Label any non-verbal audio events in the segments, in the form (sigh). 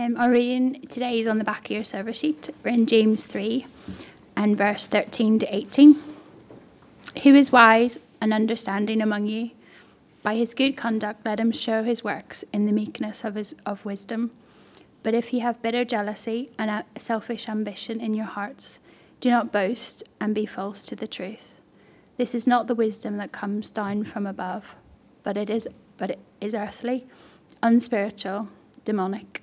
Um, our reading today is on the back of your service sheet. We're in James 3 and verse 13 to 18. Who is wise and understanding among you? By his good conduct, let him show his works in the meekness of, his, of wisdom. But if you have bitter jealousy and selfish ambition in your hearts, do not boast and be false to the truth. This is not the wisdom that comes down from above, but it is but it is earthly, unspiritual, demonic.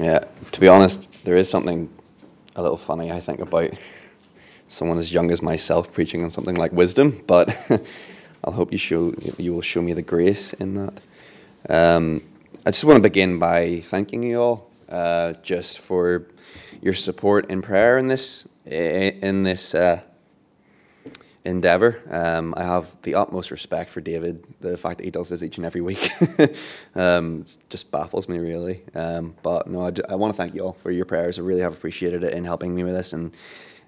Yeah, to be honest, there is something a little funny, I think, about someone as young as myself preaching on something like wisdom, but (laughs) I'll hope you show you will show me the grace in that. Um, I just want to begin by thanking you all uh, just for your support in prayer in this in this uh, endeavor. Um, I have the utmost respect for David. The fact that he does this each and every week (laughs) um, just baffles me, really. Um, but no, I, I want to thank you all for your prayers. I really have appreciated it in helping me with this, and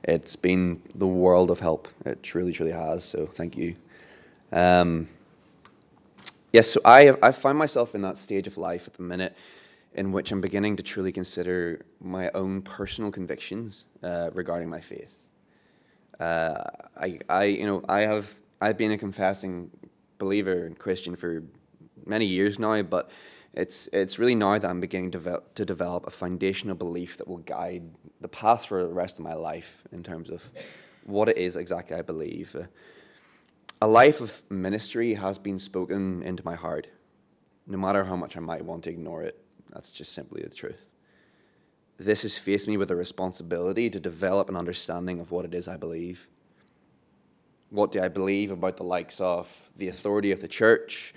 it's been the world of help. It truly, truly has. So thank you. Um, yes, so I I find myself in that stage of life at the minute in which I'm beginning to truly consider my own personal convictions uh, regarding my faith. Uh, I, I, you know, I have, I've been a confessing believer and Christian for many years now, but it's, it's really now that I'm beginning to develop, to develop a foundational belief that will guide the path for the rest of my life in terms of what it is exactly I believe. Uh, a life of ministry has been spoken into my heart, no matter how much I might want to ignore it. That's just simply the truth. This has faced me with a responsibility to develop an understanding of what it is I believe. What do I believe about the likes of the authority of the church,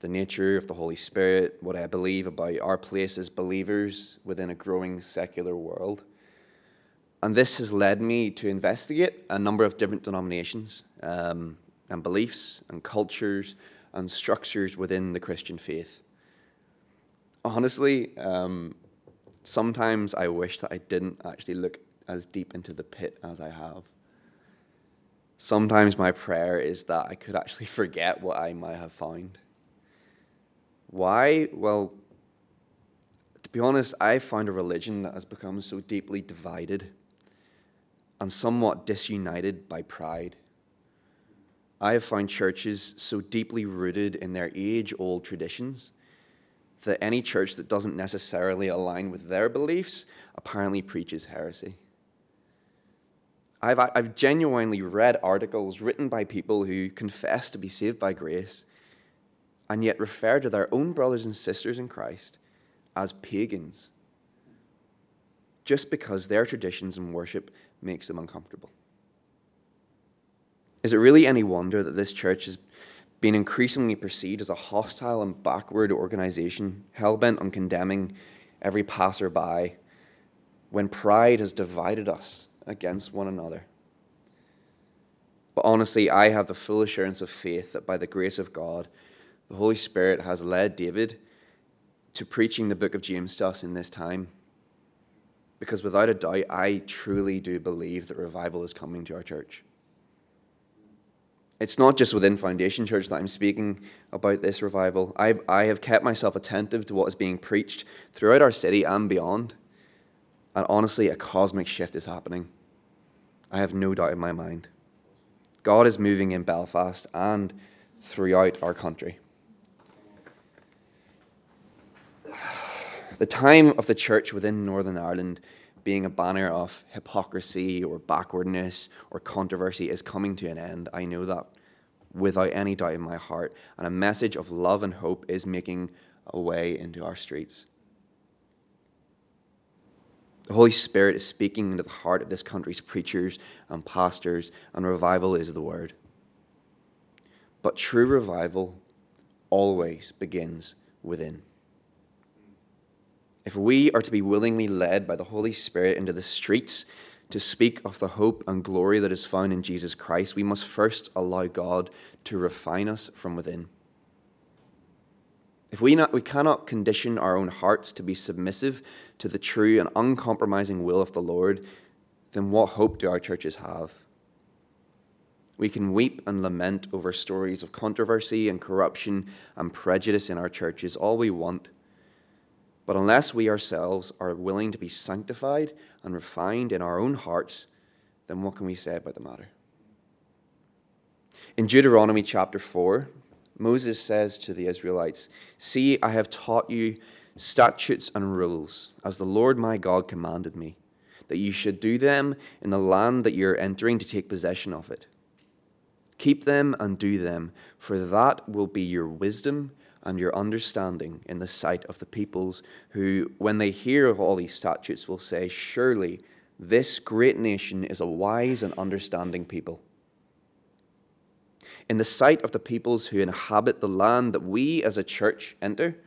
the nature of the Holy Spirit, what I believe about our place as believers within a growing secular world? And this has led me to investigate a number of different denominations um, and beliefs and cultures and structures within the Christian faith. Honestly, um, sometimes I wish that I didn't actually look as deep into the pit as I have. Sometimes my prayer is that I could actually (laughs) forget what I might have found. Why? Well, to be honest, I found a religion that has become so deeply divided and somewhat disunited by pride. I have found churches so deeply rooted in their age old traditions that any church that doesn't necessarily align with their beliefs apparently preaches heresy. I've, I've genuinely read articles written by people who confess to be saved by grace and yet refer to their own brothers and sisters in Christ as pagans just because their traditions and worship makes them uncomfortable. Is it really any wonder that this church has being increasingly perceived as a hostile and backward organization, hell bent on condemning every passerby, when pride has divided us against one another. But honestly, I have the full assurance of faith that by the grace of God, the Holy Spirit has led David to preaching the book of James to us in this time. Because without a doubt, I truly do believe that revival is coming to our church. It's not just within Foundation Church that I'm speaking about this revival. I, I have kept myself attentive to what is being preached throughout our city and beyond. And honestly, a cosmic shift is happening. I have no doubt in my mind. God is moving in Belfast and throughout our country. (sighs) The time of the church within Northern Ireland being a banner of hypocrisy or backwardness or controversy is coming to an end. I know that without any doubt in my heart. And a message of love and hope is making a way into our streets. The Holy Spirit is speaking into the heart of this country's preachers and pastors, and revival is the word. But true revival always begins within. If we are to be willingly led by the Holy Spirit into the streets to speak of the hope and glory that is found in Jesus Christ, we must first allow God to refine us from within. If we, not, we cannot condition our own hearts to be submissive to the true and uncompromising will of the Lord, then what hope do our churches have? We can weep and lament over stories of controversy and corruption and prejudice in our churches all we want. But unless we ourselves are willing to be sanctified and refined in our own hearts, then what can we say about the matter? In Deuteronomy chapter 4, Moses says to the Israelites, See, I have taught you statutes and rules, as the Lord my God commanded me, that you should do them in the land that you are entering to take possession of it. Keep them and do them, for that will be your wisdom and your understanding in the sight of the peoples, who, when they hear of all these statutes, will say, Surely this great nation is a wise and understanding people. In the sight of the peoples who inhabit the land that we as a church enter,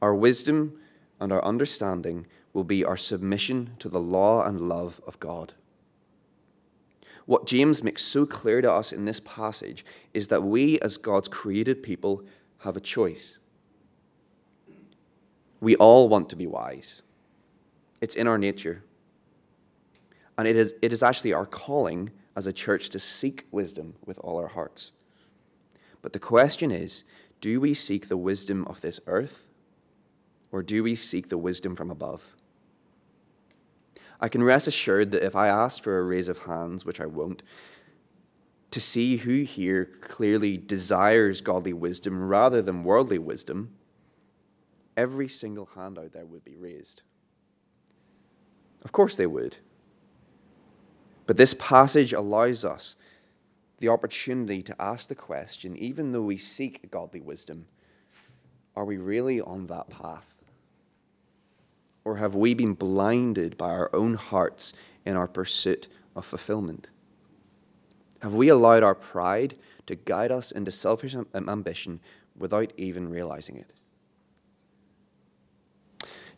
our wisdom and our understanding will be our submission to the law and love of God. What James makes so clear to us in this passage is that we, as God's created people, have a choice. We all want to be wise, it's in our nature. And it is, it is actually our calling as a church to seek wisdom with all our hearts. But the question is do we seek the wisdom of this earth, or do we seek the wisdom from above? I can rest assured that if I asked for a raise of hands, which I won't, to see who here clearly desires godly wisdom rather than worldly wisdom, every single hand out there would be raised. Of course they would. But this passage allows us the opportunity to ask the question even though we seek godly wisdom, are we really on that path? Or have we been blinded by our own hearts in our pursuit of fulfillment? Have we allowed our pride to guide us into selfish ambition without even realizing it?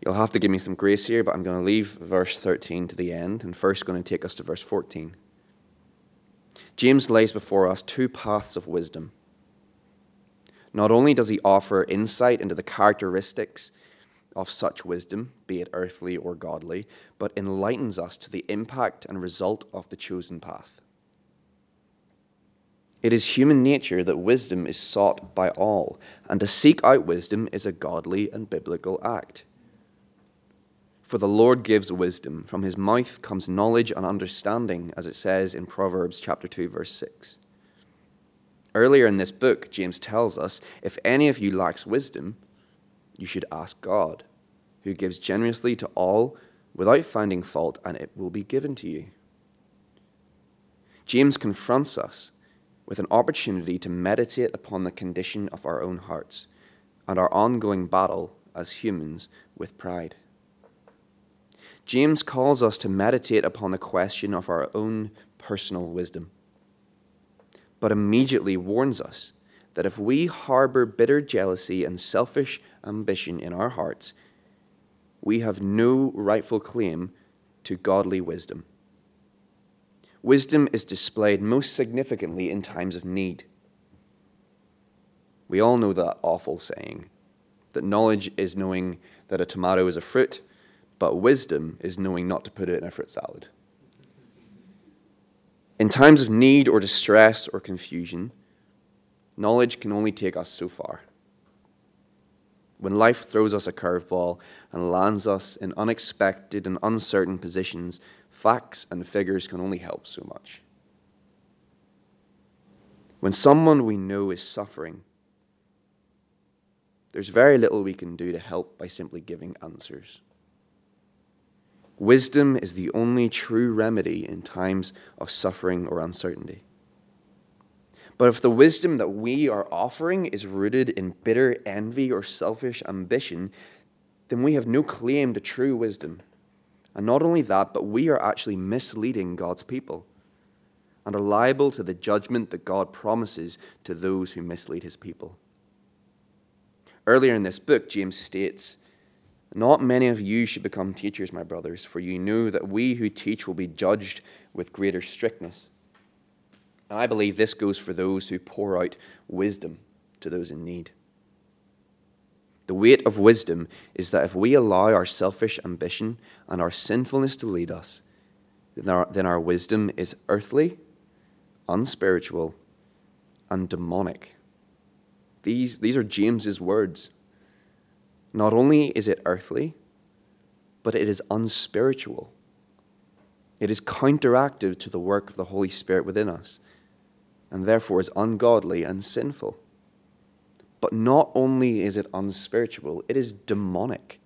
You'll have to give me some grace here, but I'm going to leave verse 13 to the end and first going to take us to verse 14. James lays before us two paths of wisdom. Not only does he offer insight into the characteristics of such wisdom, be it earthly or godly, but enlightens us to the impact and result of the chosen path. It is human nature that wisdom is sought by all, and to seek out wisdom is a godly and biblical act. For the Lord gives wisdom, from his mouth comes knowledge and understanding, as it says in Proverbs chapter 2 verse 6. Earlier in this book, James tells us, if any of you lacks wisdom, you should ask God, who gives generously to all without finding fault, and it will be given to you. James confronts us with an opportunity to meditate upon the condition of our own hearts and our ongoing battle as humans with pride. James calls us to meditate upon the question of our own personal wisdom, but immediately warns us that if we harbor bitter jealousy and selfish ambition in our hearts, we have no rightful claim to godly wisdom. Wisdom is displayed most significantly in times of need. We all know that awful saying that knowledge is knowing that a tomato is a fruit, but wisdom is knowing not to put it in a fruit salad. In times of need or distress or confusion, knowledge can only take us so far. When life throws us a curveball and lands us in unexpected and uncertain positions, facts and figures can only help so much. When someone we know is suffering, there's very little we can do to help by simply giving answers. Wisdom is the only true remedy in times of suffering or uncertainty. But if the wisdom that we are offering is rooted in bitter envy or selfish ambition, then we have no claim to true wisdom. And not only that, but we are actually misleading God's people and are liable to the judgment that God promises to those who mislead his people. Earlier in this book, James states Not many of you should become teachers, my brothers, for you know that we who teach will be judged with greater strictness. And I believe this goes for those who pour out wisdom to those in need. The weight of wisdom is that if we allow our selfish ambition and our sinfulness to lead us, then our, then our wisdom is earthly, unspiritual, and demonic. These, these are James's words. Not only is it earthly, but it is unspiritual. It is counteractive to the work of the Holy Spirit within us, and therefore is ungodly and sinful. But not only is it unspiritual, it is demonic.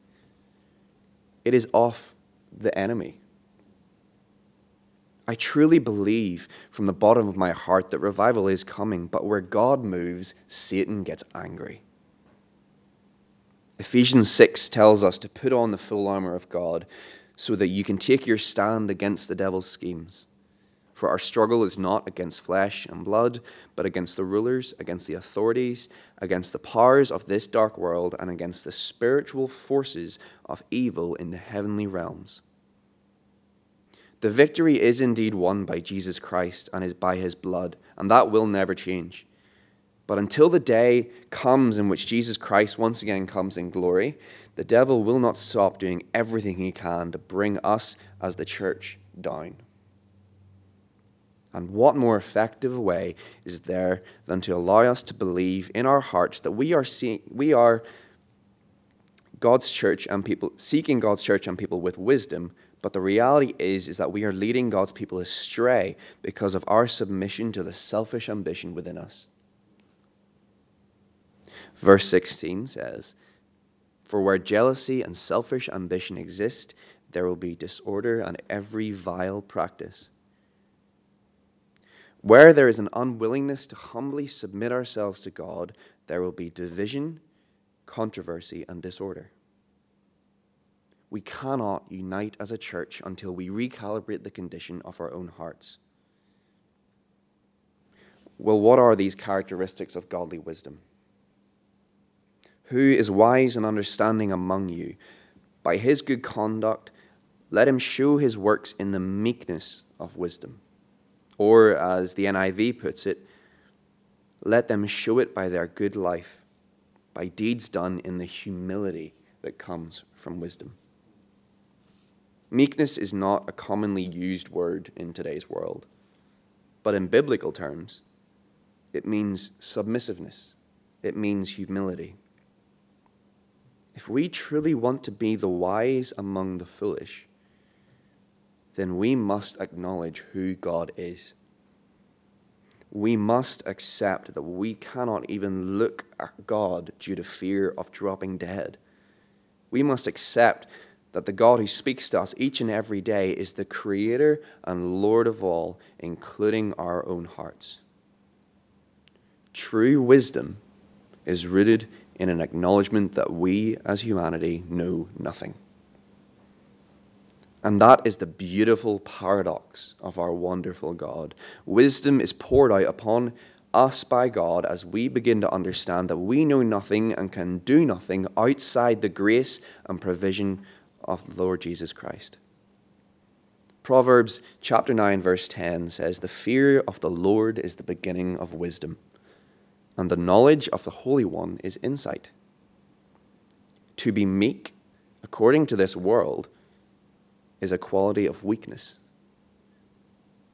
It is of the enemy. I truly believe from the bottom of my heart that revival is coming, but where God moves, Satan gets angry. Ephesians 6 tells us to put on the full armor of God so that you can take your stand against the devil's schemes. For our struggle is not against flesh and blood, but against the rulers, against the authorities, against the powers of this dark world, and against the spiritual forces of evil in the heavenly realms. The victory is indeed won by Jesus Christ and is by his blood, and that will never change. But until the day comes in which Jesus Christ once again comes in glory, the devil will not stop doing everything he can to bring us as the church down. And what more effective way is there than to allow us to believe in our hearts that we are seeing, we are God's church and people seeking God's church and people with wisdom but the reality is, is that we are leading God's people astray because of our submission to the selfish ambition within us. Verse 16 says, For where jealousy and selfish ambition exist, there will be disorder and every vile practice. Where there is an unwillingness to humbly submit ourselves to God, there will be division, controversy, and disorder we cannot unite as a church until we recalibrate the condition of our own hearts. Well, what are these characteristics of godly wisdom? Who is wise and understanding among you? By his good conduct, let him show his works in the meekness of wisdom. Or, as the NIV puts it, let them show it by their good life, by deeds done in the humility that comes from wisdom. Meekness is not a commonly used word in today's world, but in biblical terms, it means submissiveness, it means humility. If we truly want to be the wise among the foolish, then we must acknowledge who God is. We must accept that we cannot even look at God due to fear of dropping dead. We must accept that the God who speaks to us each and every day is the creator and Lord of all, including our own hearts. True wisdom is rooted in an acknowledgement that we as humanity know nothing. And that is the beautiful paradox of our wonderful God. Wisdom is poured out upon us by God as we begin to understand that we know nothing and can do nothing outside the grace and provision of the Lord Jesus Christ. Proverbs chapter 9 verse 10 says the fear of the Lord is the beginning of wisdom and the knowledge of the Holy One is insight. To be meek according to this world is a quality of weakness.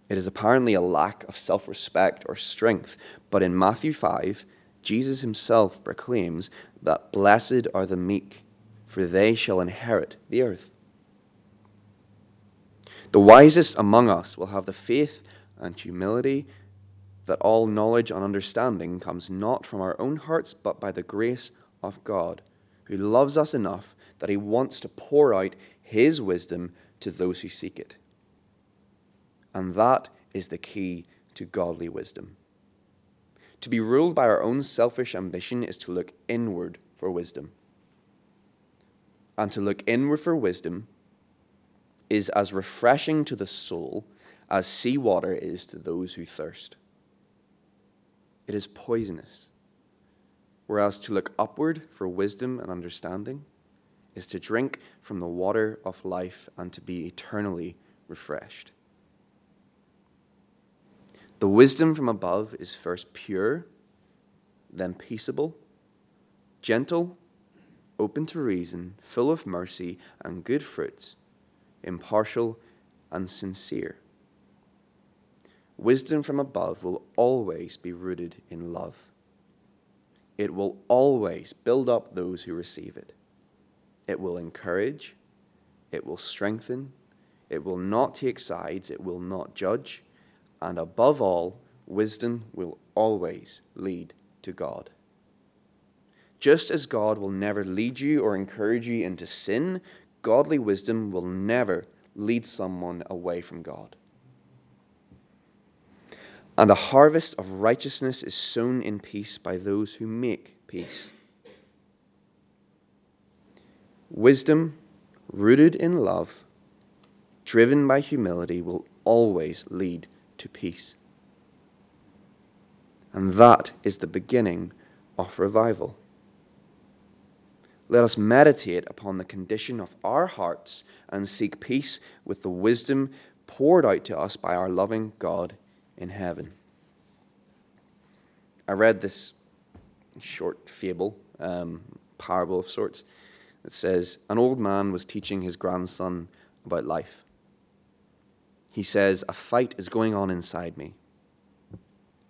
It is apparently a lack of self respect or strength, but in Matthew 5, Jesus himself proclaims that blessed are the meek, for they shall inherit the earth. The wisest among us will have the faith and humility that all knowledge and understanding comes not from our own hearts, but by the grace of God, who loves us enough that he wants to pour out his wisdom to those who seek it. And that is the key to godly wisdom. To be ruled by our own selfish ambition is to look inward for wisdom and to look inward for wisdom is as refreshing to the soul as seawater is to those who thirst. It is poisonous. Whereas to look upward for wisdom and understanding is to drink from the water of life and to be eternally refreshed. The wisdom from above is first pure, then peaceable, gentle, open to reason, full of mercy and good fruits, impartial and sincere. Wisdom from above will always be rooted in love. It will always build up those who receive it. It will encourage, it will strengthen, it will not take sides, it will not judge, and above all, wisdom will always lead to God. Just as God will never lead you or encourage you into sin, godly wisdom will never lead someone away from God. And a harvest of righteousness is sown in peace by those who make peace. Wisdom, rooted in love, driven by humility, will always lead to peace. And that is the beginning of revival. Let us meditate upon the condition of our hearts and seek peace with the wisdom poured out to us by our loving God in heaven. I read this short fable, um, parable of sorts, that says An old man was teaching his grandson about life. He says, A fight is going on inside me.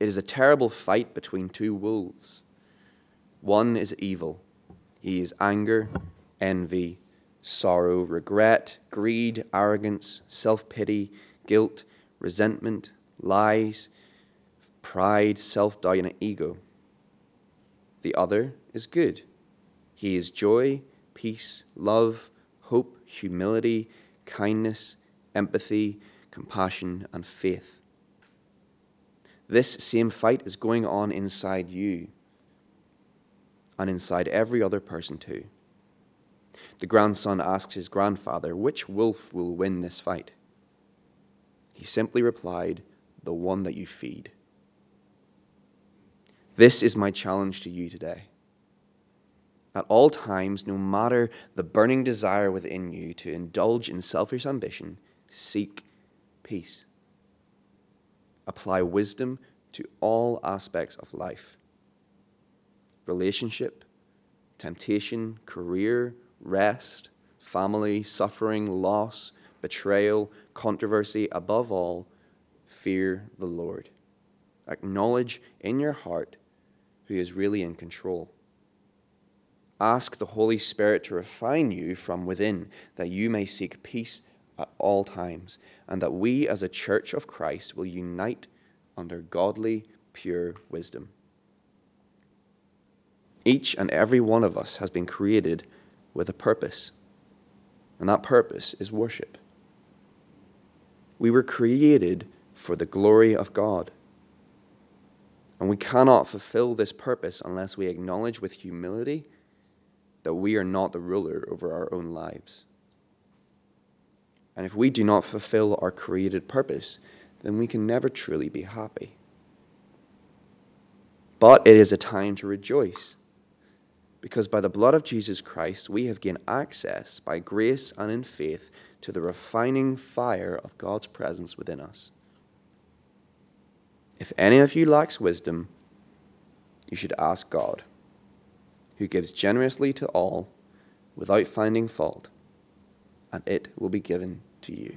It is a terrible fight between two wolves. One is evil, he is anger, envy, sorrow, regret, greed, arrogance, self pity, guilt, resentment, lies, pride, self doubt, and ego. The other is good. He is joy, peace, love, hope, humility, kindness, empathy, compassion, and faith. This same fight is going on inside you and inside every other person too. The grandson asks his grandfather, Which wolf will win this fight? He simply replied, The one that you feed. This is my challenge to you today. At all times, no matter the burning desire within you to indulge in selfish ambition, seek peace. Apply wisdom to all aspects of life relationship, temptation, career, rest, family, suffering, loss, betrayal, controversy, above all, fear the Lord. Acknowledge in your heart who is really in control. Ask the Holy Spirit to refine you from within, that you may seek peace at all times, and that we as a church of Christ will unite under godly, pure wisdom. Each and every one of us has been created with a purpose, and that purpose is worship. We were created for the glory of God. And we cannot fulfill this purpose unless we acknowledge with humility that we are not the ruler over our own lives. And if we do not fulfill our created purpose, then we can never truly be happy. But it is a time to rejoice, because by the blood of Jesus Christ, we have gained access by grace and in faith to the refining fire of God's presence within us. If any of you lacks wisdom, you should ask God, who gives generously to all without finding fault and it will be given to you.